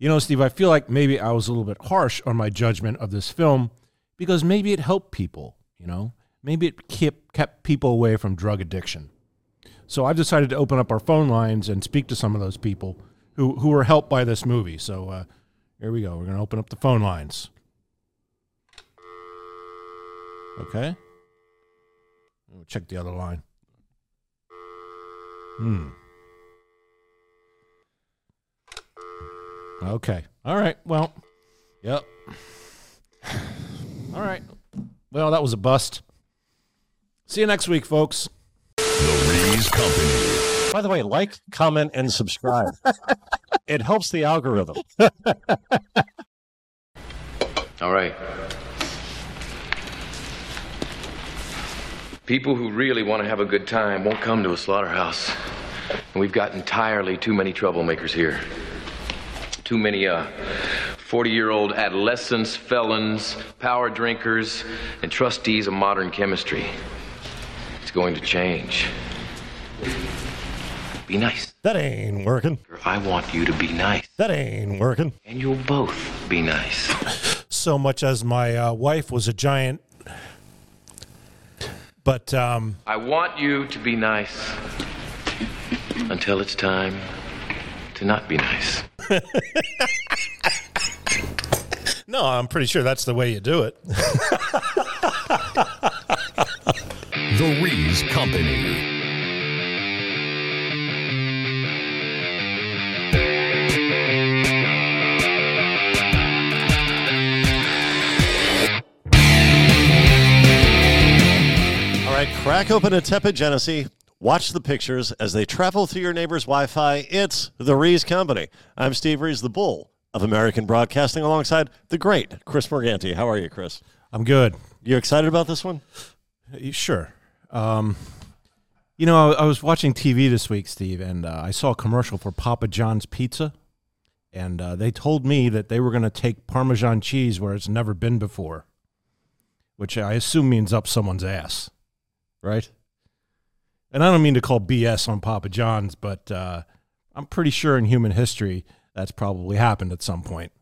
You know, Steve, I feel like maybe I was a little bit harsh on my judgment of this film because maybe it helped people, you know? Maybe it kept, kept people away from drug addiction. So I've decided to open up our phone lines and speak to some of those people who, who were helped by this movie. So uh, here we go. We're going to open up the phone lines. Okay. We'll check the other line. Hmm. Okay. All right. Well, yep. All right. Well, that was a bust. See you next week, folks. The Rees Company. By the way, like, comment, and subscribe. it helps the algorithm. All right. People who really want to have a good time won't come to a slaughterhouse. And we've got entirely too many troublemakers here. Too many, uh, 40 year old adolescents, felons, power drinkers, and trustees of modern chemistry. It's going to change. Be nice. That ain't working. I want you to be nice. That ain't working. And you'll both be nice. So much as my uh, wife was a giant. But um, I want you to be nice until it's time to not be nice. No, I'm pretty sure that's the way you do it. The Rees Company. All right, crack open a tepid Genesee. Watch the pictures as they travel through your neighbor's Wi Fi. It's the Rees Company. I'm Steve Rees, the bull of American Broadcasting, alongside the great Chris Morganti. How are you, Chris? I'm good. You excited about this one? Sure. Um, you know, I, I was watching TV this week, Steve, and uh, I saw a commercial for Papa John's Pizza. And uh, they told me that they were going to take Parmesan cheese where it's never been before, which I assume means up someone's ass, right? And I don't mean to call BS on Papa John's, but uh, I'm pretty sure in human history that's probably happened at some point.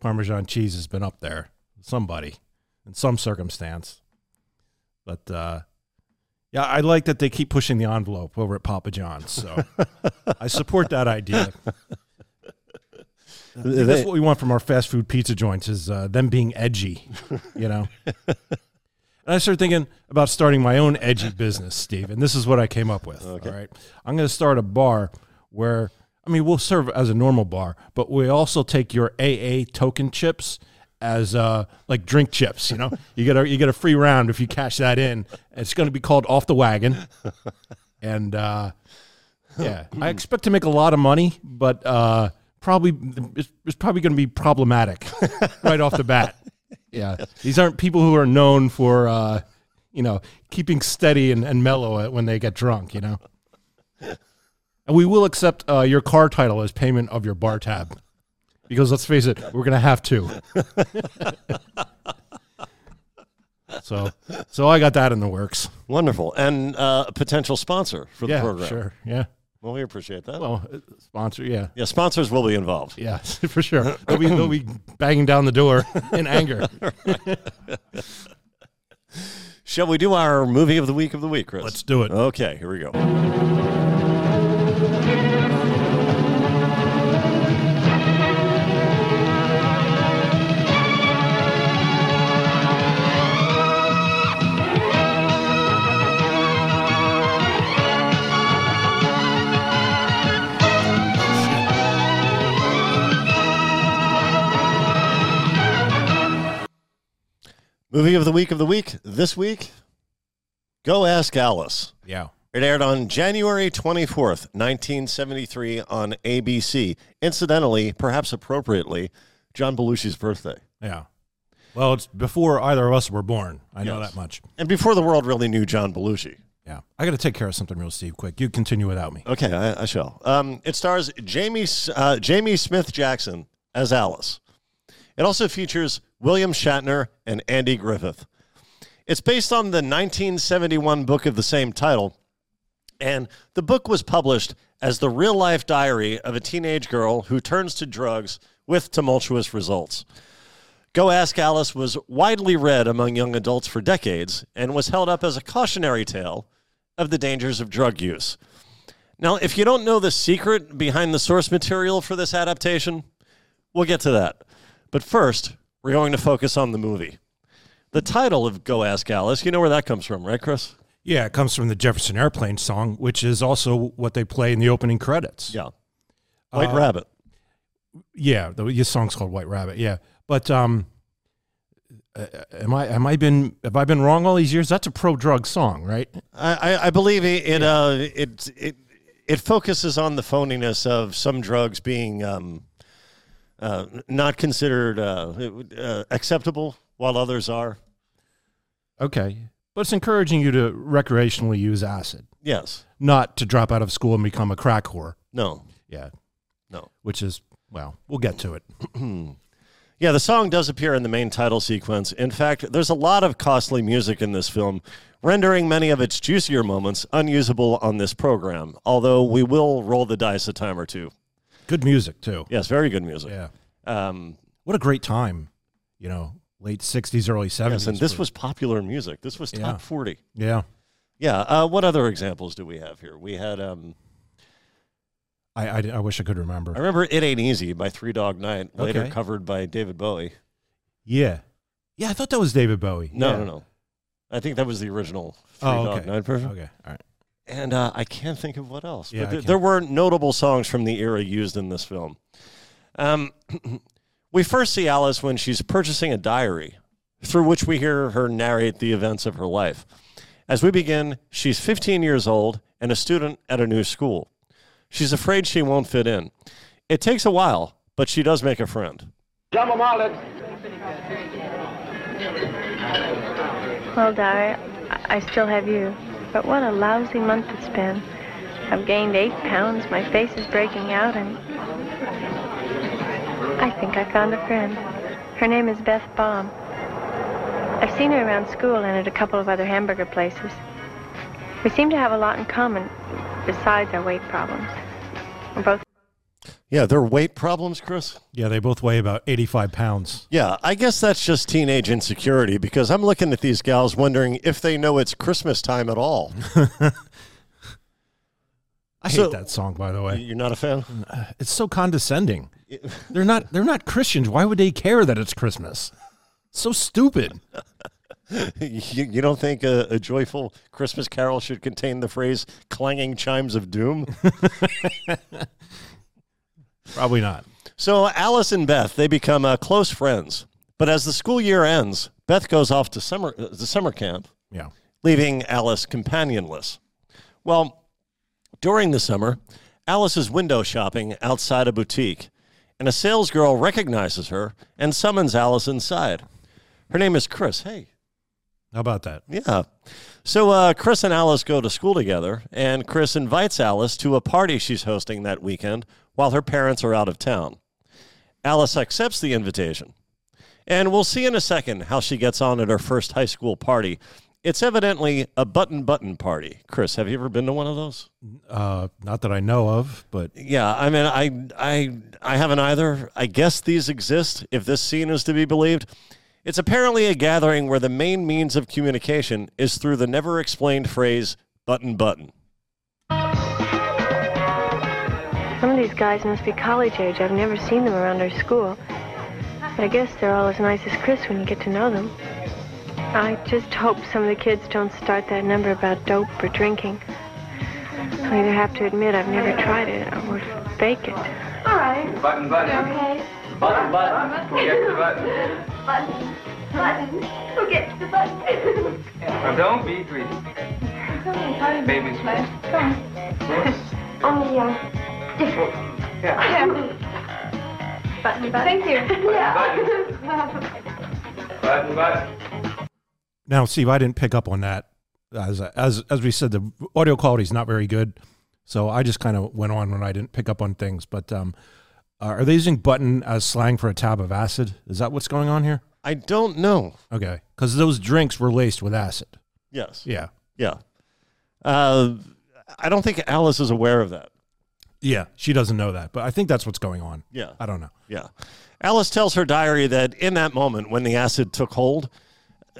Parmesan cheese has been up there, somebody, in some circumstance. But uh, yeah, I like that they keep pushing the envelope over at Papa John's. So I support that idea. That's what we want from our fast food pizza joints is uh, them being edgy, you know. and I started thinking about starting my own edgy business, Steve, and this is what I came up with. All right, I'm going to start a bar where I mean we'll serve as a normal bar, but we also take your AA token chips as uh, like drink chips. You know, you get a you get a free round if you cash that in. It's going to be called off the wagon, and uh, yeah, I expect to make a lot of money, but uh, probably it's, it's probably going to be problematic right off the bat. Yeah, these aren't people who are known for uh, you know keeping steady and, and mellow when they get drunk. You know, and we will accept uh, your car title as payment of your bar tab. Because let's face it, we're gonna have to. so, so I got that in the works. Wonderful. And uh, a potential sponsor for the Yeah, program. sure. Yeah. Well, we appreciate that. Well, uh, sponsor. Yeah. yeah, sponsors will be involved. Yeah, for sure. They'll be, they'll be banging down the door in anger. Shall we do our movie of the week of the week, Chris? Let's do it. Okay, here we go. Movie of the week of the week this week. Go ask Alice. Yeah. It aired on January 24th, 1973 on ABC. Incidentally, perhaps appropriately, John Belushi's birthday. Yeah. Well, it's before either of us were born. I know that much. And before the world really knew John Belushi. Yeah. I got to take care of something real, Steve. Quick. You continue without me. Okay, I, I shall. Um, it stars Jamie uh, Jamie Smith Jackson as Alice. It also features William Shatner and Andy Griffith. It's based on the 1971 book of the same title, and the book was published as the real life diary of a teenage girl who turns to drugs with tumultuous results. Go Ask Alice was widely read among young adults for decades and was held up as a cautionary tale of the dangers of drug use. Now, if you don't know the secret behind the source material for this adaptation, we'll get to that. But first, we're going to focus on the movie. The title of Go Ask Alice, you know where that comes from, right, Chris? Yeah, it comes from the Jefferson Airplane song, which is also what they play in the opening credits. Yeah. White Uh, Rabbit. Yeah, the your song's called White Rabbit. Yeah, but um, uh, am I am I been have I been wrong all these years? That's a pro drug song, right? I, I, I believe it it, uh, it it it focuses on the phoniness of some drugs being um, uh, not considered uh, uh, acceptable, while others are. Okay, but it's encouraging you to recreationally use acid, Yes. not to drop out of school and become a crack whore. No. Yeah, No. which is well, we'll get to it. Yeah, the song does appear in the main title sequence. In fact, there's a lot of costly music in this film, rendering many of its juicier moments unusable on this program. Although we will roll the dice a time or two. Good music too. Yes, very good music. Yeah, Um, what a great time. You know, late '60s, early '70s. yes, and this for- was popular music. This was top Yeah. 40. yeah. Yeah. Uh, what other examples do we have here? We had, um, I, I I wish I could remember. I remember It Ain't Easy by Three Dog Night, later Okay. covered by David Bowie. Yeah, yeah. I thought that was David Bowie. No, Yeah. no, no. I think that was the original Three Oh, Dog okay. Night version. Okay, all right. And uh, I can't think of what else. Yeah, but th- there were notable songs from the era used in this film. Um, we first see Alice when she's purchasing a diary, through which we hear her narrate the events of her life. As we begin, she's 15 years old and a student at a new school. She's afraid she won't fit in. It takes a while, but she does make a friend. Well, Di, I I still have you. But what a lousy month it's been. I've gained eight pounds, my face is breaking out, and I think I found a friend. Her name is Beth Baum. I've seen her around school and at a couple of other hamburger places. We seem to have a lot in common besides our weight problems. We're both Yeah, there are weight problems, Chris. Yeah, they both weigh about 85 pounds. Yeah, I guess that's just teenage insecurity because I'm looking at these gals wondering if they know it's Christmas time at all. I So- hate that song, by the way. You're not a fan? Uh, it's so condescending. They're not. They're not Christians. Why would they care that it's Christmas? So stupid. you, you don't think a, a joyful Christmas carol should contain the phrase clanging chimes of doom? Probably not. so Alice and Beth, they become uh, close friends. But as the school year ends, Beth goes off to summer, uh, the summer camp, Yeah. leaving Alice companionless. Well, during the summer, Alice is window shopping outside a boutique, and a salesgirl recognizes her and summons Alice inside. Her name is Chris. Hey, How about that? Yeah. So uh, Chris and Alice go to school together, and Chris invites Alice to a party she's hosting that weekend while her parents are out of town. Alice accepts the invitation. And we'll see in a second how she gets on at her first high school party. It's evidently a button button party. Chris, have you ever been to one of those? Uh, not that I know of, but Yeah, I mean, I, I, I haven't either. I guess these exist if this scene is to be believed. It's apparently a gathering where the main means of communication is through the never explained phrase button button. These guys must be college age. I've never seen them around our school. But I guess they're all as nice as Chris when you get to know them. I just hope some of the kids don't start that number about dope or drinking. I either have to admit I've never tried it or fake it. All right. Button, button. Okay. Button, button. Get the button. Button. Button. Who gets the button? Now don't be greedy. Baby's Come on. Only, uh, different. Yeah. Button, button. Thank you. Yeah. Button, button. now, Steve, I didn't pick up on that. As as as we said, the audio quality is not very good, so I just kind of went on when I didn't pick up on things. But um, uh, are they using button as slang for a tab of acid? Is that what's going on here? I don't know. Okay, because those drinks were laced with acid. Yes. Yeah, Yeah. Uh, I don't think Alice is aware of that. Yeah, she doesn't know that, but I think that's what's going on. Yeah. I don't know. Yeah. Alice tells her diary that in that moment when the acid took hold,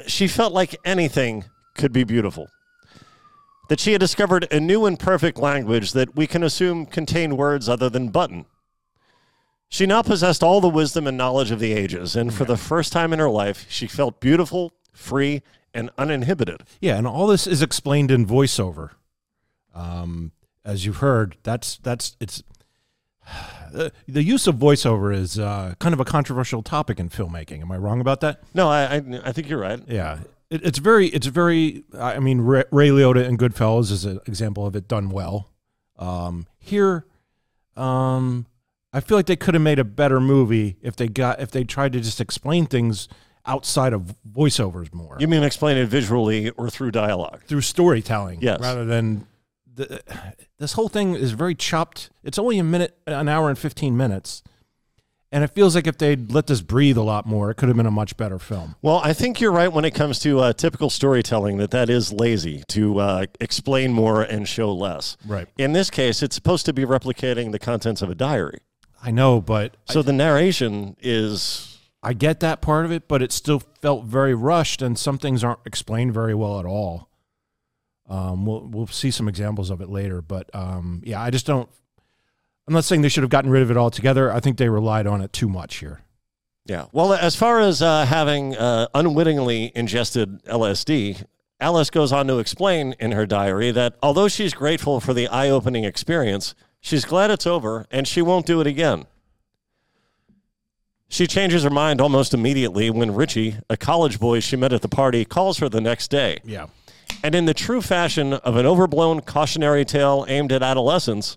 she felt like anything could be beautiful. That she had discovered a new and perfect language that we can assume contained words other than button. She now possessed all the wisdom and knowledge of the ages, and for the first time in her life, she felt beautiful, free, and uninhibited. Yeah, and all this is explained in voiceover. Um, as you've heard, that's that's it's the, the use of voiceover is uh, kind of a controversial topic in filmmaking. Am I wrong about that? No, I, I, I think you're right. Yeah, it, it's very it's very. I mean, Ray, Ray Liotta in Goodfellas is an example of it done well. Um, here, um, I feel like they could have made a better movie if they got if they tried to just explain things outside of voiceovers more You mean explain it visually or through dialogue? through storytelling, Yes. rather than the, this whole thing is very chopped. It's only a minute, an hour and fifteen minutes, and it feels like if they'd let this breathe a lot more, it could have been a much better film. Well, I think you're right when it comes to uh, typical storytelling that that is lazy to uh, explain more and show less. Right. In this case, it's supposed to be replicating the contents of a diary. I know, but So the narration is I get that part of it, but it still felt very rushed, and some things aren't explained very well at all. Um, we'll we'll see some examples of it later, but um, yeah, I just don't. I'm not saying they should have gotten rid of it altogether. I think they relied on it too much here. Yeah. Well, as far as uh, having uh, unwittingly ingested LSD, Alice goes on to explain in her diary that although she's grateful for the eye opening experience, she's glad it's over and she won't do it again. She changes her mind almost immediately when Richie, a college boy she met at the party, calls her the next day. Yeah, And in the true fashion of an overblown cautionary tale aimed at adolescents,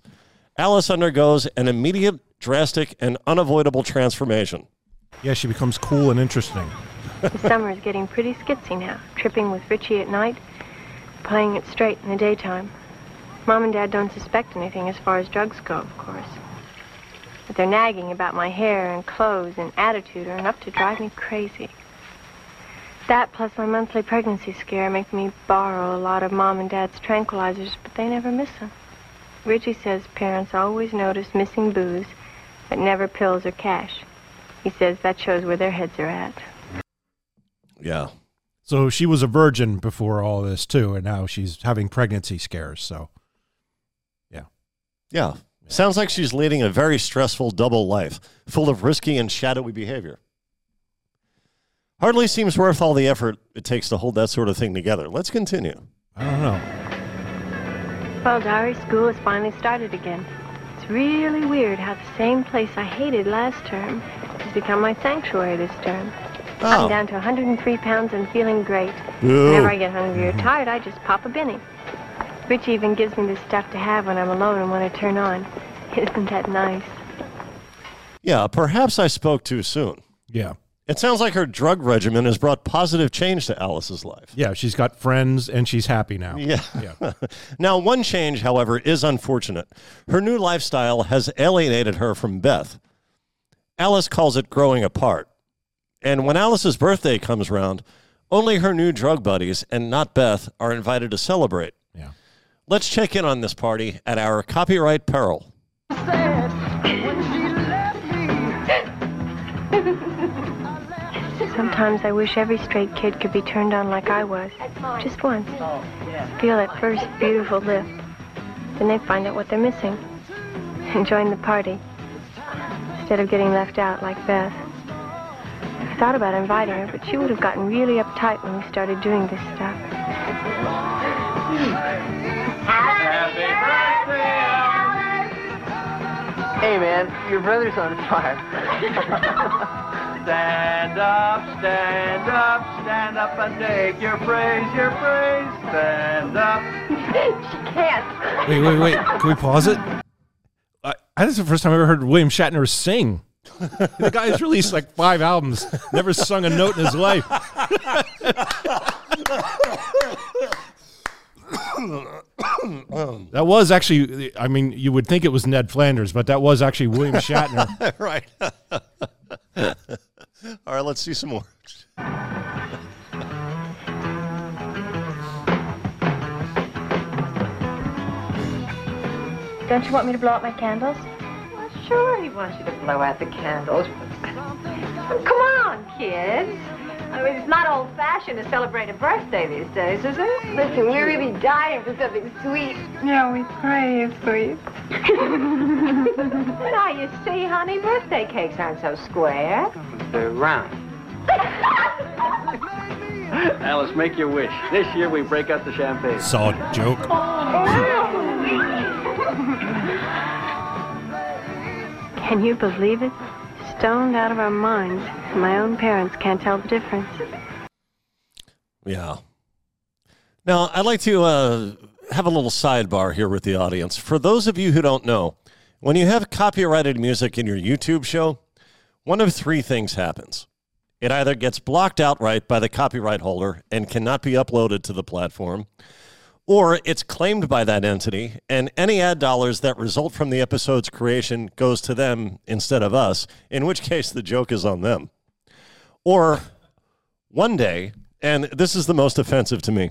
Alice undergoes an immediate, drastic, and unavoidable transformation. yeah, she becomes cool and interesting. The summer is getting pretty skitsy now, tripping with Richie at night, playing it straight in the daytime. Mom and Dad don't suspect anything as far as drugs go, of course. But they're nagging about my hair and clothes and attitude are enough to drive me crazy. That plus my monthly pregnancy scare make me borrow a lot of Mom and Dad's tranquilizers, but they never miss them. Richie says parents always notice missing booze, but never pills or cash. He says that shows where their heads are at. Yeah. So she was a virgin before all this too, and now she's having pregnancy scares. So Yeah. Yeah. Sounds like she's leading a very stressful double life, full of risky and shadowy behavior. Hardly seems worth all the effort it takes to hold that sort of thing together. Let's continue. I don't know. Well, Diary School has finally started again. It's really weird how the same place I hated last term has become my sanctuary this term. Oh. I'm down to 103 pounds and feeling great. Boo. Whenever I get hungry or mm-hmm. tired, I just pop a Benny. Rich even gives me this stuff to have when I'm alone and want to turn on. Isn't that nice? Yeah, perhaps I spoke too soon. Yeah, It sounds like her drug regimen has brought positive change to Alice's life. yeah, she's got friends and she's happy now. Yeah. yeah. now, one change, however, is unfortunate. Her new lifestyle has alienated her from Beth. Alice calls it growing apart. And when Alice's birthday comes round, only her new drug buddies and not Beth are invited to celebrate. yeah. Let's check in on this party at our copyright peril. Sometimes I wish every straight kid could be turned on like I was. Just once. Feel that first beautiful lift. Then they find out what they're missing. And join the party. Instead of getting left out like Beth. I thought about inviting her, but she would have gotten really uptight when we started doing this stuff. Hey, man, your brother's on fire. stand up, stand up, stand up and take your praise, your praise. Stand up. she can't. Wait, wait, wait. Can we pause it? I, I this is the first time I ever heard William Shatner sing. the guy's released like five albums, never sung a note in his life. that was actually, I mean, you would think it was Ned Flanders, but that was actually William Shatner. right. All right, let's see some more. Don't you want me to blow out my candles? Well, sure, he wants you to blow out the candles. Come on, kids. I mean, it's not old-fashioned to celebrate a birthday these days, is it? Listen, we're really dying for something sweet. Yeah, we crave sweet. now, you see, honey, birthday cakes aren't so square. They're round. Alice, make your wish. This year we break out the champagne. Solid joke. Oh, Can you believe it? Stoned out of our minds. My own parents can't tell the difference. Yeah. Now, I'd like to uh, have a little sidebar here with the audience. For those of you who don't know, when you have copyrighted music in your YouTube show, one of three things happens. It either gets blocked outright by the copyright holder and cannot be uploaded to the platform, or it's claimed by that entity, and any ad dollars that result from the episode's creation goes to them instead of us, in which case the joke is on them. Or one day, and this is the most offensive to me,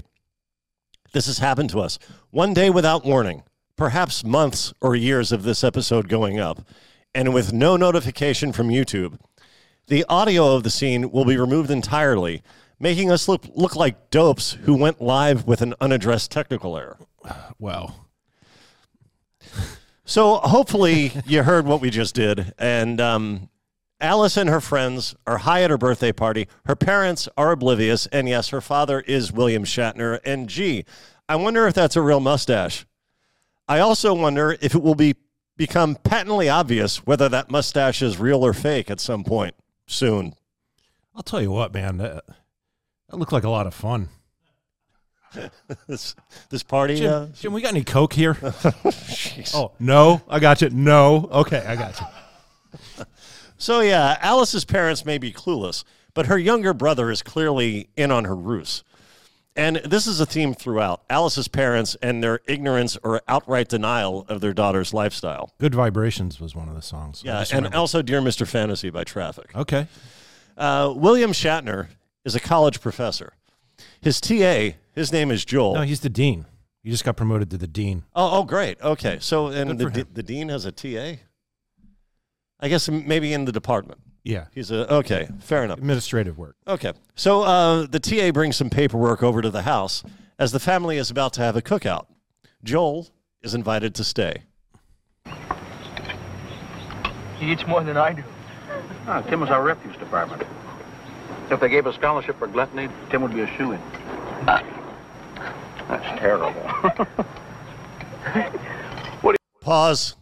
this has happened to us. One day without warning, perhaps months or years of this episode going up, and with no notification from YouTube, the audio of the scene will be removed entirely, making us look, look like dopes who went live with an unaddressed technical error. Well, So hopefully you heard what we just did, and um, Alice and her friends are high at her birthday party. Her parents are oblivious, and yes, her father is William Shatner. And gee, I wonder if that's a real mustache. I also wonder if it will be become patently obvious whether that mustache is real or fake at some point soon. I'll tell you what, man. That, that looked like a lot of fun. this this party. Jim, uh, Jim, we got any Coke here? oh, no. I got you. No. Okay, I got you. So yeah, Alice's parents may be clueless, but her younger brother is clearly in on her ruse. And this is a theme throughout Alice's parents and their ignorance or outright denial of their daughter's lifestyle. Good Vibrations was one of the songs. Yeah, and remember. also Dear Mr. Fantasy by Traffic. Okay. Uh, William Shatner is a college professor. His TA, his name is Joel. No, he's the dean. He just got promoted to the dean. Oh, oh, great. Okay, so and the, for the dean has a TA. I guess maybe in the department. Yeah. He's a okay. Fair enough. Administrative work. Okay. So uh, the TA brings some paperwork over to the house as the family is about to have a cookout. Joel is invited to stay. He eats more than I do. Ah, Tim was our refuse department. If they gave a scholarship for gluttony, Tim would be a shoe-in. That's terrible. Pause.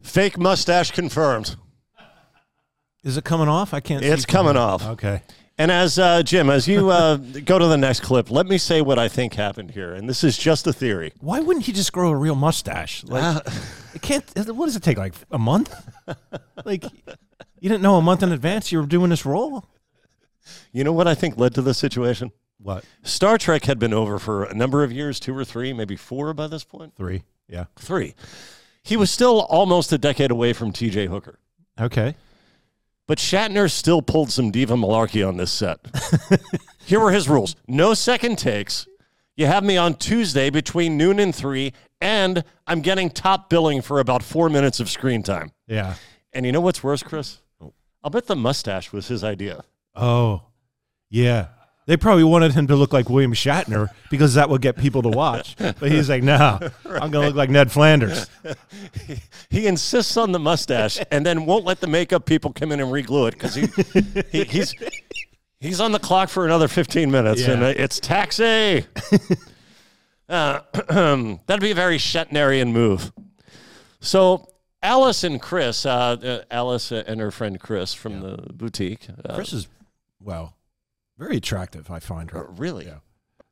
Fake mustache confirmed. Is it coming off? I can't see It's it coming coming off. Okay. And as uh, Jim, as you uh, go to the next clip, let me say what I think happened here. And this is just a theory. Why wouldn't he just grow a real mustache? Like, Uh, it can't. What does it take? Like a month? like, you didn't know a month in advance you were doing this role? You know what I think led to this situation? What? Star Trek had been over for a number of years, two or three, maybe four by this point. Three. Yeah. Three. He was still almost a decade away from TJ Hooker. Okay. But Shatner still pulled some diva malarkey on this set. Here were his rules no second takes. You have me on Tuesday between noon and three, and I'm getting top billing for about four minutes of screen time. Yeah. And you know what's worse, Chris? Oh. I'll bet the mustache was his idea. Oh, yeah. They probably wanted him to look like William Shatner because that would get people to watch. But he's like, no, I'm going to look like Ned Flanders. He insists on the mustache and then won't let the makeup people come in and reglue it because he, he, he's he's on the clock for another 15 minutes and Yeah. uh, it's taxi. uh, that'd be a very Shatnerian move. So Alice and Chris, uh, uh, Alice and her friend Chris from the boutique. Uh, Chris is, well, very attractive, I find her. really? Yeah.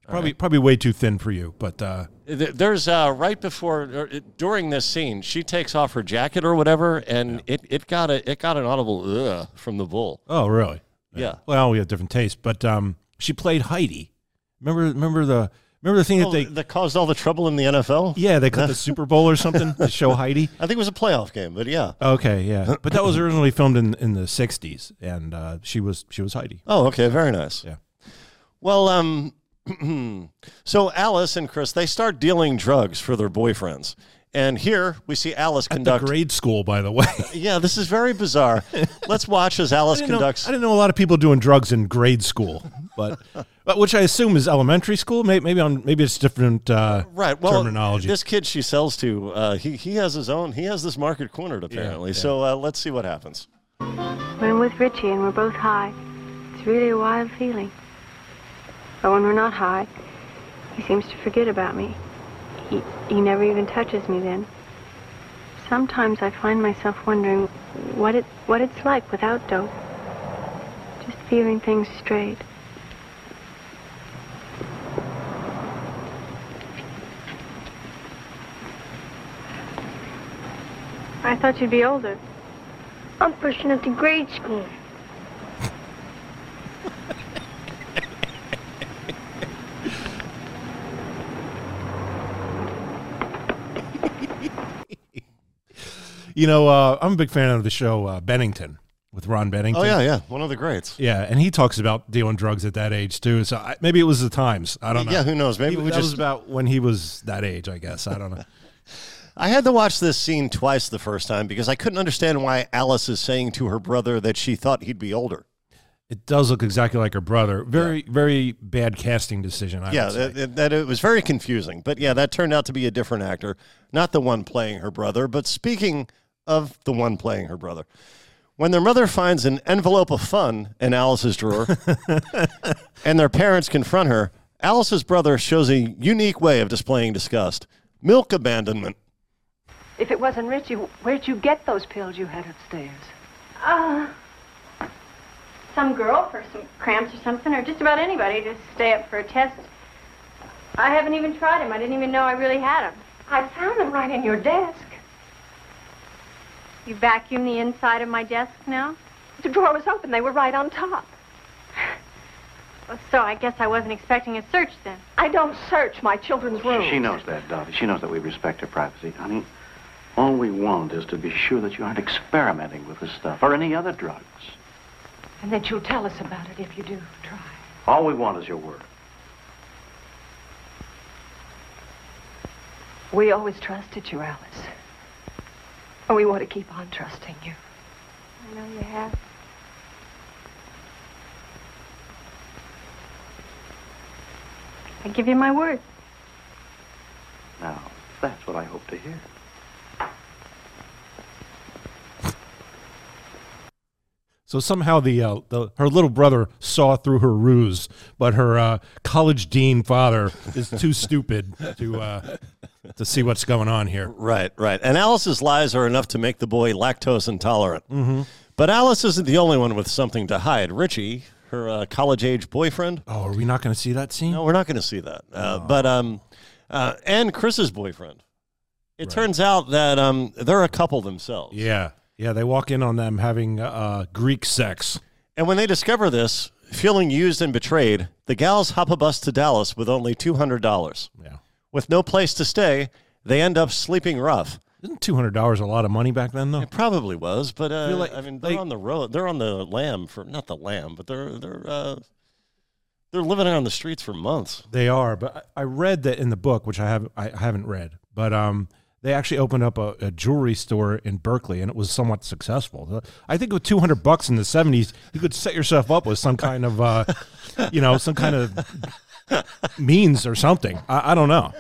Probably, probably way too thin for you, but uh, There's uh, right before or, uh, during this scene, she takes off her jacket or whatever, and it, it got a it got an audible ugh from the bull. oh, really? Yeah. Well, we have different tastes, but um, she played Heidi. Remember, remember the remember the thing Oh, that they that caused all the trouble in the NFL. yeah they cut the Super Bowl or something to show Heidi. I think it was a playoff game, but yeah. Okay, yeah, but that was originally filmed in in the '60s, and uh, she was she was Heidi. Oh, okay, very nice. Yeah. Well, um, so Alice and Chris they start dealing drugs for their boyfriends, And here we see Alice At the conduct. grade school, by the way. yeah, this is very bizarre. Let's watch as Alice I didn't, know, conducts. I didn't know a lot of people doing drugs in grade school, but, but which I assume is elementary school. Maybe, maybe on maybe it's different uh, Right. Well, terminology. this kid she sells to, uh, he he has his own. He has this market cornered apparently. yeah. So uh, let's see what happens. When I'm with Richie and we're both high, it's really a wild feeling. But when we're not high, he seems to forget about me. He, he never even touches me then. Sometimes I find myself wondering what it what it's like without dope. Just feeling things straight. I thought you'd be older. I'm pushing up to grade school. You know, uh, I'm a big fan of the show uh, Bennington with Ron Bennington. Oh yeah, yeah, one of the greats. Yeah, and he talks about dealing drugs at that age too. So I, maybe it was the times. I don't know. Yeah, who knows? Maybe He- we that just was about when he was that age. I guess I don't know. I had to watch this scene twice the first time because I couldn't understand why Alice is saying to her brother that she thought he'd be older. It does look exactly like her brother. Very, very bad casting decision. I yeah, would say. that, that- that it was very confusing. But yeah, that turned out to be a different actor, not the one playing her brother. But speaking of the one playing her brother, when their mother finds an envelope of fun in Alice's drawer and their parents confront her, Alice's brother shows a unique way of displaying disgust milk abandonment. If it wasn't Richie, where'd you get those pills you had upstairs? Uh, some girl for some cramps or something, or just about anybody to stay up for a test. I haven't even tried them. I didn't even know I really had them. I found them right in your desk. You vacuum the inside of my desk now? The drawer was open. They were right on top. Well, so I guess I wasn't expecting a search then. I don't search my children's rooms. She knows that, Dottie. She knows that we respect her privacy. Honey, all we want is to be sure that you aren't experimenting with this stuff or any other drugs. And that you'll tell us about it if you do try. All we want is your word. We always trusted you, Alice. And we want to keep on trusting you. I know you have. I give you my word. Now, that's what I hope to hear. So somehow the, uh, the her little brother saw through her ruse, but her uh, college dean father is too stupid to uh, to see what's going on here. Right, right. And Alice's lies are enough to make the boy lactose intolerant. Mm-hmm. But Alice isn't the only one with something to hide. Richie, her uh, college age boyfriend. Oh, are we not going to see that scene? No, we're not going to see that. Uh, But um, uh, and Chris's boyfriend. It turns out that um, they're a couple themselves. Yeah, yeah. They walk in on them having uh, Greek sex. And when they discover this, feeling used and betrayed, the gals hop a bus to Dallas with only two hundred dollars. Yeah. With no place to stay, they end up sleeping rough. Isn't two hundred dollars a lot of money back then, though? It probably was, but uh, feel like- I mean, they're like- on the road. They're on the lamb for not the lamb, but they're they're uh, they're living on the streets for months. They are, but I I read that in the book, which I have I haven't read, but um, they actually opened up a, a jewelry store in Berkeley, and it was somewhat successful. I think with two hundred bucks in the seventies, you could set yourself up with some kind of, uh, you know, some kind of means or something. I, I don't know.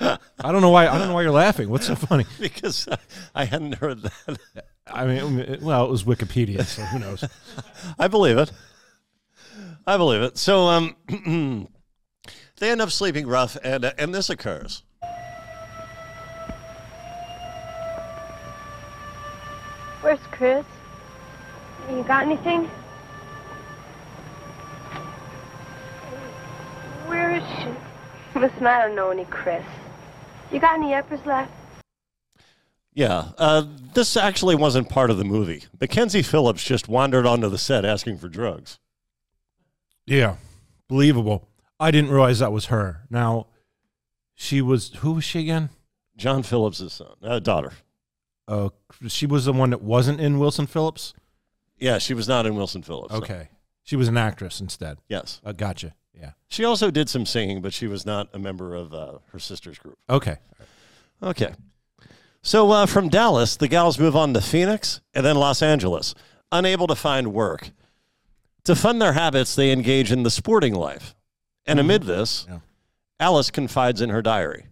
I don't know why. I don't know why you're laughing. What's so funny? because I hadn't heard that. I mean, well, it was Wikipedia, so who knows? I believe it. I believe it. So um, they end up sleeping rough, and uh, and this occurs. Where's Chris? You got anything? Where is she? Listen, I don't know any Chris. You got any uppers left? Yeah, uh, this actually wasn't part of the movie. Mackenzie Phillips just wandered onto the set asking for drugs. Yeah, believable. I didn't realize that was her. Now, she was who was she again? John Phillips' son, uh, daughter. Uh, she was the one that wasn't in Wilson Phillips. Yeah, she was not in Wilson Phillips. no. Okay, she was an actress instead. Yes. Uh, gotcha. Yeah. She also did some singing, but she was not a member of uh, her sister's group. Okay. Okay. So uh, from Dallas, the gals move on to Phoenix and then Los Angeles, unable to find work. To fund their habits, they engage in the sporting life. And amid this, Alice confides in her diary.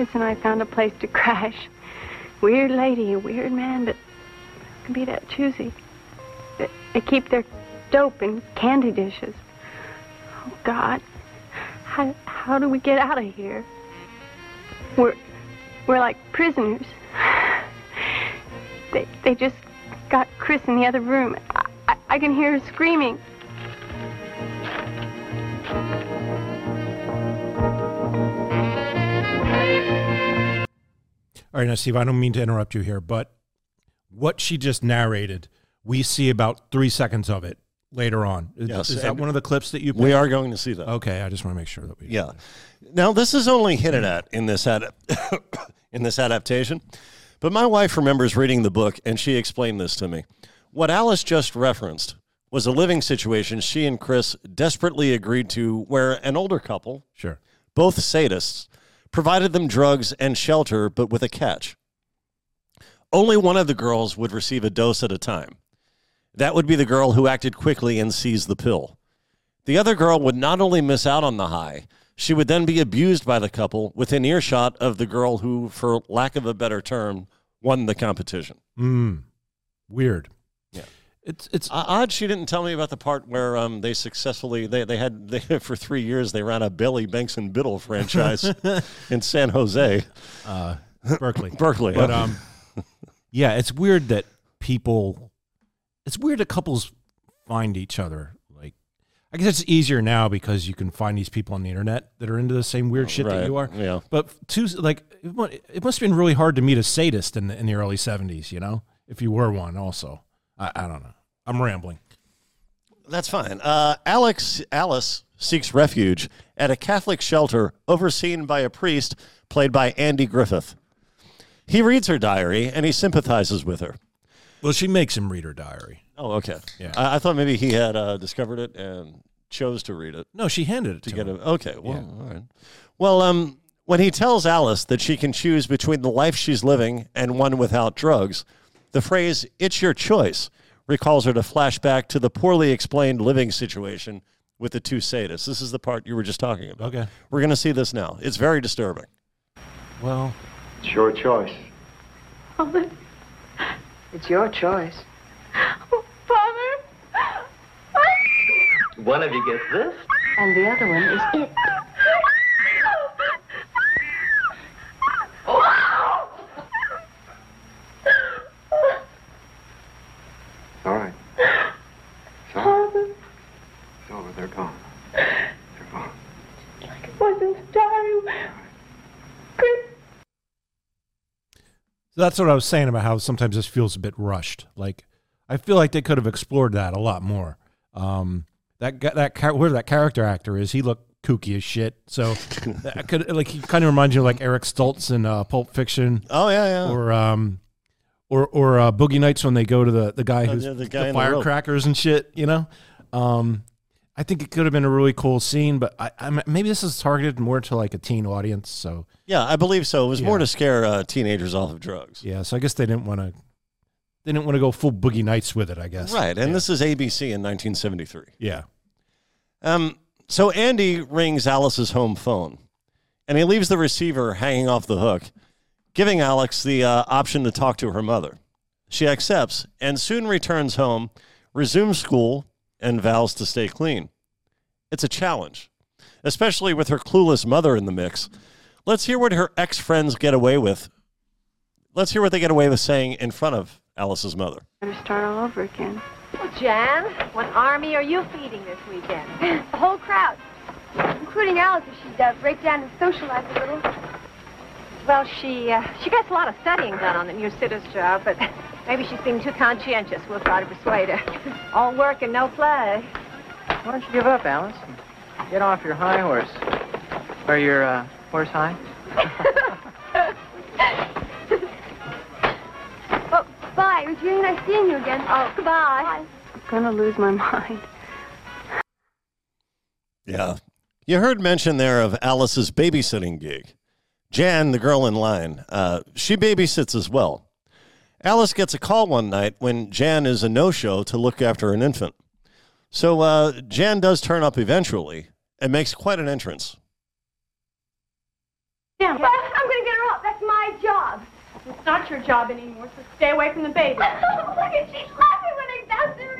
Chris and I found a place to crash. Weird lady, weird man, but can be that choosy. They, they keep their dope in candy dishes. Oh God, how how do we get out of here? We're we're like prisoners. They they just got Chris in the other room. I, I, I can hear her screaming. All right, now, Steve, I don't mean to interrupt you here, but what she just narrated, we see about three seconds of it later on. Is, Yes, is that one of the clips that you? We are going to see that. Okay, I just want to make sure that we. Yeah. Now this is only hinted at in this ad- in this adaptation, but my wife remembers reading the book and she explained this to me. What Alice just referenced was a living situation she and Chris desperately agreed to, where an older couple, Sure. both sadists, provided them drugs and shelter, but with a catch. Only one of the girls would receive a dose at a time. That would be the girl who acted quickly and seized the pill. The other girl would not only miss out on the high, she would then be abused by the couple within earshot of the girl who, for lack of a better term, won the competition. Mm. Weird. Yeah. It's it's Uh, odd she didn't tell me about the part where um, they successfully they, they had they, for three years they ran a Bailey Banks and Biddle franchise in San Jose, uh, Berkeley. Berkeley. But yeah. um, yeah, it's weird that people. It's weird that couples find each other. Like, I guess it's easier now because you can find these people on the internet that are into the same weird shit that you are. yeah. But two like it, it must have been really hard to meet a sadist in the in the early seventies. You know, if you were one, also. I, I don't know. I'm rambling. That's fine. Uh, Alex Alice seeks refuge at a Catholic shelter overseen by a priest played by Andy Griffith. He reads her diary and he sympathizes with her. Well, she makes him read her diary. Oh, okay. Yeah. I, I thought maybe he had uh, discovered it and chose to read it No, she handed it to to, get him. it. Okay. Well, Yeah. all right. Well, um, when he tells Alice that she can choose between the life she's living and one without drugs, the phrase "It's your choice" recalls her to flashback to the poorly explained living situation with the two sadists. This is the part you were just talking about. Okay. We're going to see this now. It's very disturbing. Well, It's your choice. Father, It's your choice. Father. One of you gets this. And the other one is it. All right. It's over. It's over. They're gone. They're gone. Like It wasn't diary. Chris. So that's what I was saying about how sometimes this feels a bit rushed. Like I feel like they could have explored that a lot more. Um, that guy, that char- whoever that character actor is, he looked kooky as shit. So that could like he kind of reminds you of like Eric Stoltz in uh, Pulp Fiction, Oh yeah, yeah. or um, or or uh, Boogie Nights when they go to the the guy Oh, who's yeah, the the, guy the rope. firecrackers and shit. You know, um, I think it could have been a really cool scene, but I, I maybe this is targeted more to like a teen audience. So yeah, I believe so. It was more to scare uh, teenagers off of drugs. yeah, so I guess they didn't want to. They didn't want to go full Boogie Nights with it, I guess. Right, and Yeah. this is ABC in 1973. Yeah. Um, so Andy rings Alice's home phone, and he leaves the receiver hanging off the hook, giving Alex the uh, option to talk to her mother. She accepts and soon returns home, resumes school, and vows to stay clean. It's a challenge, especially with her clueless mother in the mix. Let's hear what her ex friends get away with. Let's hear what they get away with saying in front of Alice's mother. Better start all over again. Well, Jan, what army are you feeding this weekend? The whole crowd, including Alice, if she'd uh, break down and socialize a little. Well, she uh, she gets a lot of studying done on the new sitter's job, but maybe she's being too conscientious. We'll try to persuade her. All work and no play. Why don't you give up, Alice? Get off your high horse. Or your uh, horse high? Oh, bye. It was really nice seeing you again. Oh, goodbye. I'm gonna lose my mind. Yeah. You heard mention there of Alice's babysitting gig. Jan, the girl in line, uh, she babysits as well. Alice gets a call one night when Jan is a no show to look after an infant. So uh, Jan does turn up eventually and makes quite an entrance. Yeah, but I'm going to get her up. That's my job. It's not your job anymore, so stay away from the baby. Look at she's laughing when I bounce her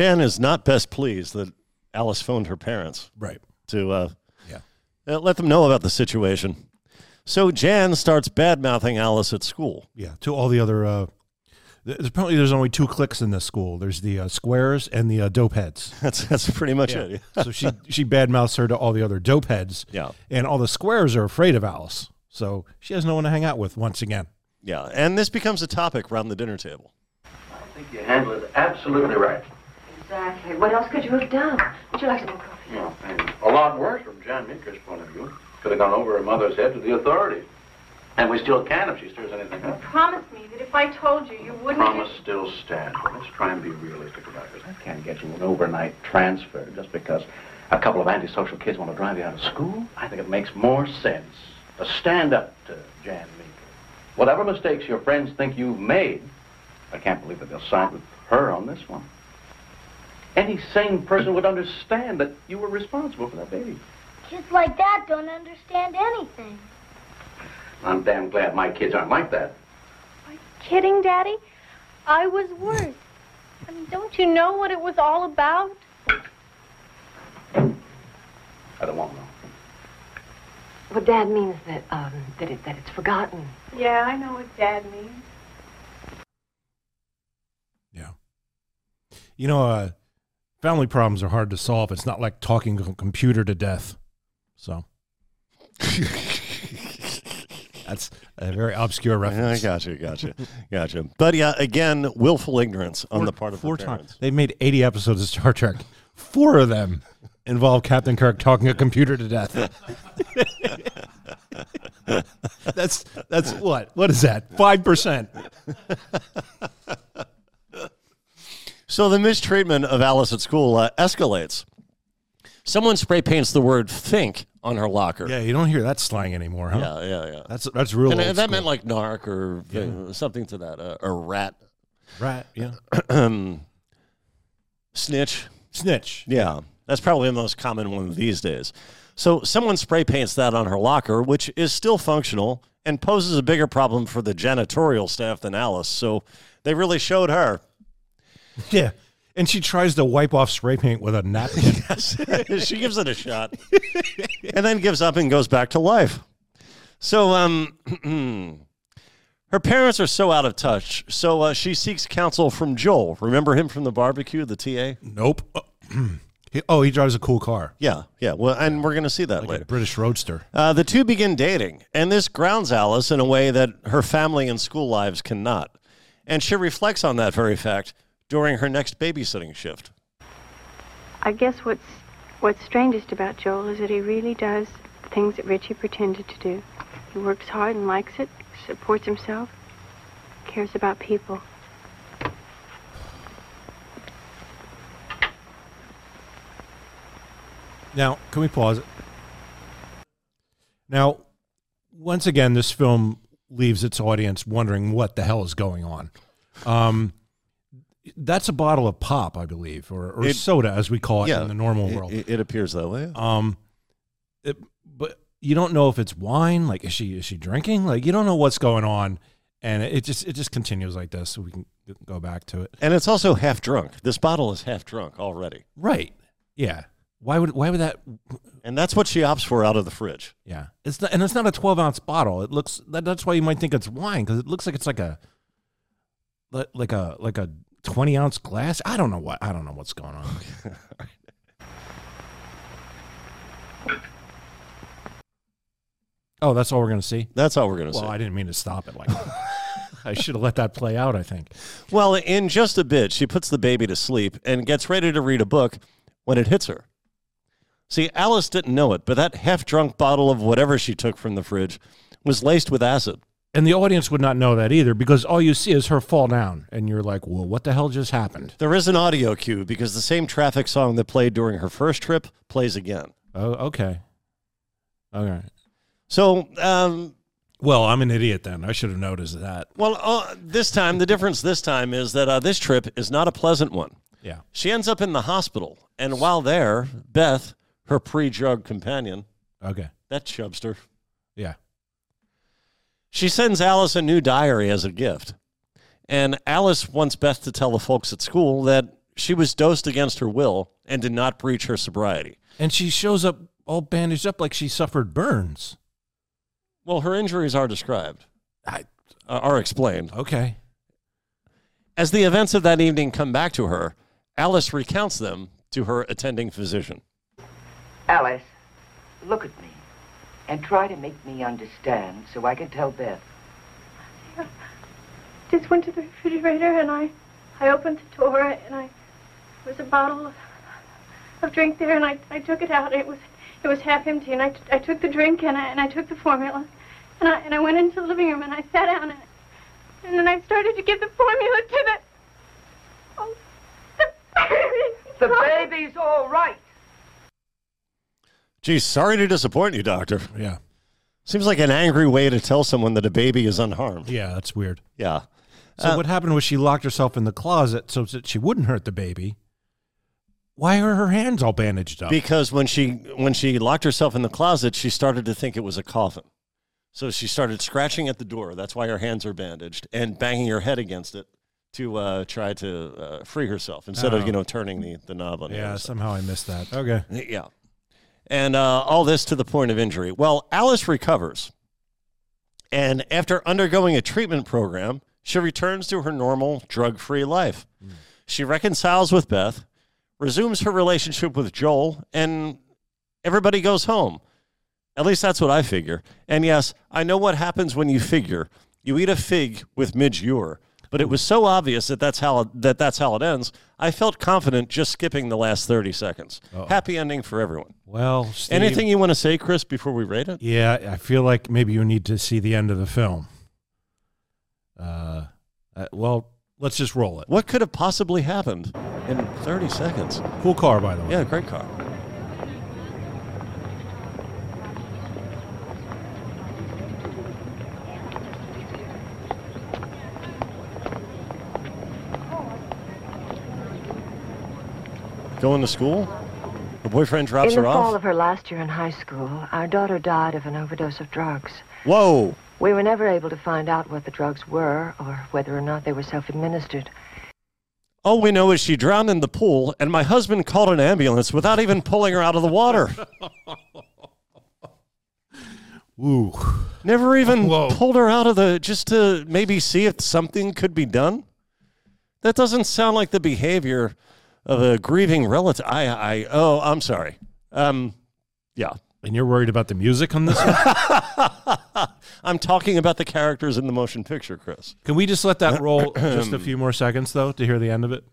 Jan is not best pleased that Alice phoned her parents. Right. To uh, Yeah. uh, let them know about the situation. So Jan starts bad mouthing Alice at school. Yeah, to all the other. Uh, th- there's apparently there's only two cliques in this school. There's the uh, squares and the uh, dope heads. That's that's pretty much Yeah. it. so she she badmouths her to all the other dope heads. Yeah. and all the squares are afraid of Alice. So she has no one to hang out with once again. Yeah, and this becomes a topic around the dinner table. I think you handled it absolutely right. Exactly. What else could you have done? Would you like some more coffee? Well, and a lot worse from Jan Meeker's point of view. Could have gone over her mother's head to the authorities. And we still can if she stirs anything up. Promise me that if I told you, you wouldn't. Promise still stands. But let's try and be realistic about this. I can't get you an overnight transfer just because a couple of antisocial kids want to drive you out of school. I think it makes more sense to stand up to Jan Meeker. Whatever mistakes your friends think you've made, I can't believe that they'll side with her on this one. Any sane person would understand that you were responsible for that baby. Kids like that don't understand anything. I'm damn glad my kids aren't like that. Are you kidding, Daddy? I was worse. I mean, don't you know what it was all about? I don't want to know. Well, Dad means that um that it that it's forgotten. Yeah, I know what Dad means. Yeah. You know, uh, family problems are hard to solve. It's not like talking a computer to death. So that's a very obscure reference. I gotcha, gotcha, gotcha. But yeah, again, willful ignorance on Four- the part of four the times. They've made 80 episodes of Star Trek. Four of them involve Captain Kirk talking a computer to death. that's that's what? What is that? Five percent. So the mistreatment of Alice at school uh, escalates. Someone spray paints the word "fink" on her locker. Yeah, you don't hear that slang anymore, huh? Yeah, yeah, yeah. That's that's real. and uh, that meant like narc or uh, something to that, uh, or rat, rat. Yeah, snitch. snitch. Yeah, that's probably the most common one these days. So someone spray paints that on her locker, which is still functional and poses a bigger problem for the janitorial staff than Alice. So they really showed her. Yeah, and she tries to wipe off spray paint with a napkin. she gives it a shot and then gives up and goes back to life. So, um, her parents are so out of touch. So uh, she seeks counsel from Joel. Remember him from the barbecue, the TA? Nope. He- oh, he drives a cool car, Yeah, yeah. Well, and we're going to see that like later. a British Roadster. Uh, the two begin dating, and this grounds Alice in a way that her family and school lives cannot. And she reflects on that very fact during her next babysitting shift. I guess what's what's strangest about Joel is that he really does the things that Richie pretended to do. He works hard and likes it, supports himself, cares about people. Now, can we pause it? Now, once again, this film leaves its audience wondering what the hell is going on. Um, that's a bottle of pop, I believe, or, or It- soda, as we call it in the normal it- world. It, it appears that way. Um, it, but you don't know if it's wine. Like, is she is she drinking? Like, you don't know what's going on, and it just it just continues like this. So we can go back to it. And it's also half drunk. This bottle is half drunk already. Right? Yeah. Why would why would that? And that's what she opts for out of the fridge. Yeah. It's not, and it's not a twelve ounce bottle. It looks that, that's why you might think it's wine because it looks like it's like a like a like a twenty ounce glass. I don't know what I don't know what's going on. Oh, that's all we're going to see? That's all we're going to see. Well. I didn't mean to stop it like that. I should have let that play out, I think. Well, in just a bit, she puts the baby to sleep and gets ready to read a book when it hits her. See, Alice didn't know it, but that half drunk bottle of whatever she took from the fridge was laced with acid. And the audience would not know that either because all you see is her fall down. And you're like, well, what the hell just happened? There is an audio cue because the same traffic song that played during her first trip plays again. Oh, okay. All right. So, um, Well, I'm an idiot then. I should have noticed that. well, uh, this time, the difference this time is that uh, this trip is not a pleasant one. Yeah. She ends up in the hospital, and while there, Beth, her pre-drug companion, Okay. that chubster, Yeah. She sends Alice a new diary as a gift. And Alice wants Beth to tell the folks at school that she was dosed against her will and did not breach her sobriety. And she shows up all bandaged up like she suffered burns. Well, her injuries are described, I, uh, are explained. okay. As the events of that evening come back to her, Alice recounts them to her attending physician. Alice, look at me and try to make me understand so I can tell Beth. I Just went to the refrigerator and I, I opened the door and I, there was a bottle of, of drink there and I, I took it out. And it was, it was half empty and I, I took the drink and I, and I took the formula and I, and I went into the living room and I sat down and, and then I started to give the formula to the, oh, the baby. The baby's all right. Geez, sorry to disappoint you, doctor. Yeah. Seems like an angry way to tell someone that a baby is unharmed. Yeah, that's weird. Yeah. So Uh, what happened was she locked herself in the closet so that she wouldn't hurt the baby. Why are her hands all bandaged up? Because when she when she locked herself in the closet, she started to think it was a coffin. So she started scratching at the door. That's why her hands are bandaged and banging her head against it to uh, try to uh, free herself instead Oh. of you know turning the, the knob on the yeah, other side. somehow I missed that. Okay. Yeah. And uh, all this to the point of injury. Well, Alice recovers. And after undergoing a treatment program, she returns to her normal drug free life. She reconciles with Beth, resumes her relationship with Joel, and everybody goes home. At least that's what I figure. And yes, I know what happens when you figure. You eat a fig with Midge Ure. But it was so obvious that that's how that that's how it ends. I felt confident just skipping the last thirty seconds. Happy ending for everyone. Well, Steve, Anything you want to say, Chris, before we rate it? Yeah, I feel like maybe you need to see the end of the film. Uh, uh, well, let's just roll it. What could have possibly happened in 30 seconds? Cool car, by the way. Yeah, great car. Going to school? Her boyfriend drops her off? in the her fall off? of her last year in high school, our daughter died of an overdose of drugs. Whoa! We were never able to find out what the drugs were or whether or not they were self-administered. All we know is she drowned in the pool, and my husband called an ambulance without even pulling her out of the water. Ooh. Never even Whoa. pulled her out of the just to maybe see if something could be done. That doesn't sound like the behavior of a grieving relative. I, I, oh, I'm sorry. Um, yeah. And you're worried about the music on this one? I'm talking about the characters in the motion picture, Chris. Can we just let that roll just a few more seconds, though, to hear the end of it?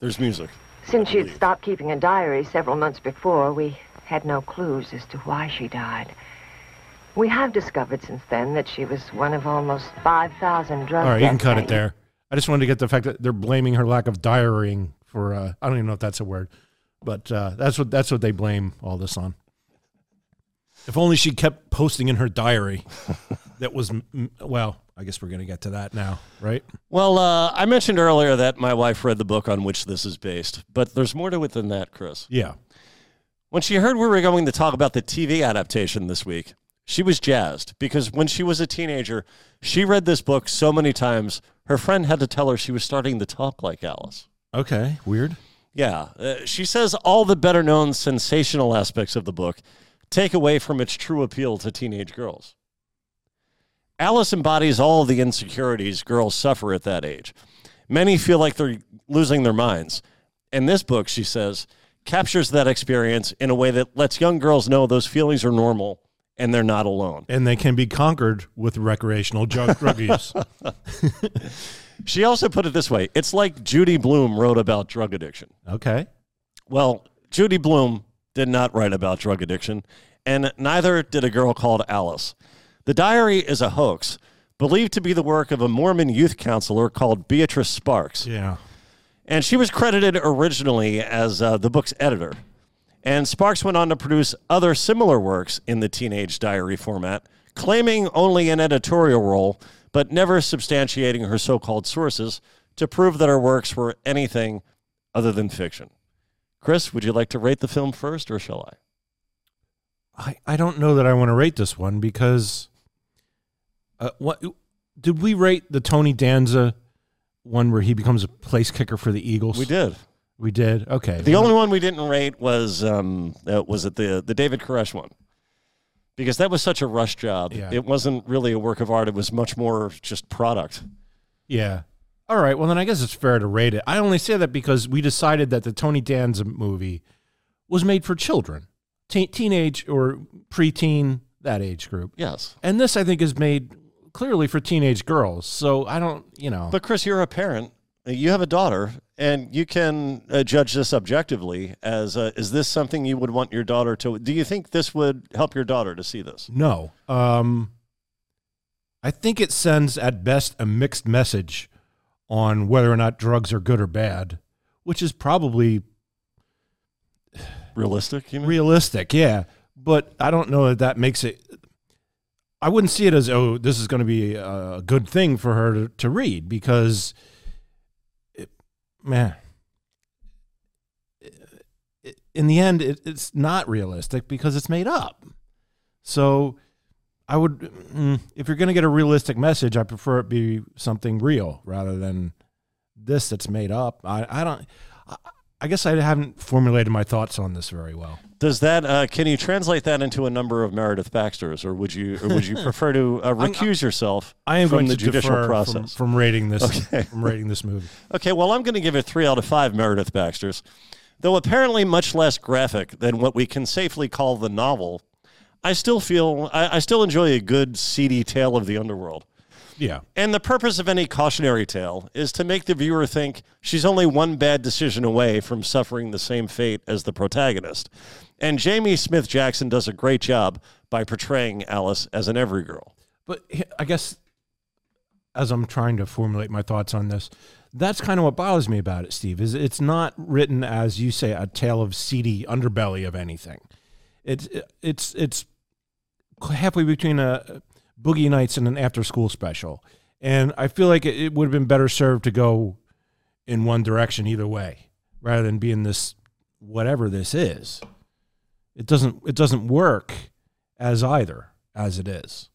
There's music. Since she had stopped keeping a diary several months before, we had no clues as to why she died. We have discovered since then that she was one of almost 5,000 drug All right, you can cut it there. I just wanted to get the fact that they're blaming her lack of diarying for. Uh, I don't even know if that's a word, but uh, that's what that's what they blame all this on. If only she kept posting in her diary. that was well. I guess we're going to get to that now, right? Well, uh, I mentioned earlier that my wife read the book on which this is based, but there's more to it than that, Chris. Yeah. When she heard we were going to talk about the TV adaptation this week, she was jazzed because when she was a teenager, she read this book so many times, her friend had to tell her she was starting to talk like Alice. Okay. Weird. Yeah. Uh, she says all the better known sensational aspects of the book take away from its true appeal to teenage girls. Alice embodies all the insecurities girls suffer at that age. Many feel like they're losing their minds. And this book, she says, captures that experience in a way that lets young girls know those feelings are normal and they're not alone. And they can be conquered with recreational drug, drug use. She also put it this way it's like Judy Blume wrote about drug addiction. Okay. Well, Judy Blume did not write about drug addiction, and neither did a girl called Alice. The diary is a hoax, believed to be the work of a Mormon youth counselor called Beatrice Sparks. Yeah. And she was credited originally as uh, the book's editor. And Sparks went on to produce other similar works in the teenage diary format, claiming only an editorial role, but never substantiating her so called sources to prove that her works were anything other than fiction. Chris, would you like to rate the film first, or shall I? I, I don't know that I want to rate this one because uh, what did we rate the Tony Danza one where he becomes a place kicker for the Eagles? We did. We did. Okay. The only one we didn't rate was um, uh, was it the the David Koresh one, because that was such a rush job. Yeah. It wasn't really a work of art. It was much more just product. Yeah. All right. Well, then I guess it's fair to rate it. I only say that because we decided that the Tony Danza movie was made for children, Teen teenage or preteen, that age group. Yes. And this, I think, is made clearly for teenage girls. So I don't, you know. But Chris, you're a parent. You have a daughter, and you can uh, judge this objectively. As uh, is this something you would want your daughter to? Do you think this would help your daughter to see this? No. Um, I think it sends at best a mixed message on whether or not drugs are good or bad, which is probably Realistic, you mean? realistic. Yeah, but I don't know that that makes it. I wouldn't see it as oh this is going to be a good thing for her to, to read because, man, in the end it, it's not realistic because it's made up. So I would, mm, if you're going to get a realistic message, I prefer it be something real rather than this that's made up. I, I don't. I, I guess I haven't formulated my thoughts on this very well. Does that? Uh, can you translate that into a number of Meredith Baxters, or would you? Or would you prefer to uh, recuse yourself? I am from going the to judicial process From, from rating this Okay. from rating this movie. Okay, well, I'm going to give it three out of five Meredith Baxters. Though apparently much less graphic than what we can safely call the novel, I still feel I, I still enjoy a good, seedy tale of the underworld. Yeah. And the purpose of any cautionary tale is to make the viewer think she's only one bad decision away from suffering the same fate as the protagonist. And Jamie Smith Jackson does a great job by portraying Alice as an every girl. But I guess as I'm trying to formulate my thoughts on this, that's kind of what bothers me about it, Steve. Is it's not written as you say a tale of seedy underbelly of anything. It's it's it's halfway between a Boogie Nights and an after school special, and I feel like it, it would have been better served to go in one direction either way, rather than being this whatever this is. It doesn't it doesn't work as either as it is.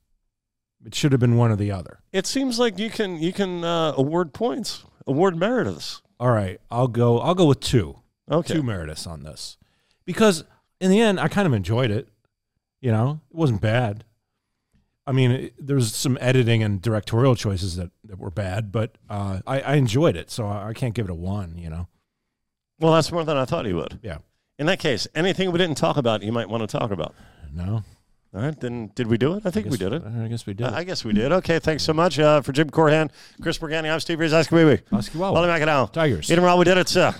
It should have been one or the other. It seems like you can you can uh, award points, award Merediths. All right, I'll go. I'll go with two. Okay. two Merediths on this because in the end, I kind of enjoyed it. You know, it wasn't bad. I mean, it, there was some editing and directorial choices that, that were bad, but uh, I, I enjoyed it, so I, I can't give it a one. You know, Well, that's more than I thought he would. Yeah. In that case, anything we didn't talk about, you might want to talk about. No. All right, then did we do it? I think we guess- did it. I guess we did. Uh, I guess we did. Okay, thanks so much uh, for Jim Corhan, Chris Morganti. I'm Steve Rees. Ask me. Ask you Macadam. Tigers. Eden Raw, we did it. Uh,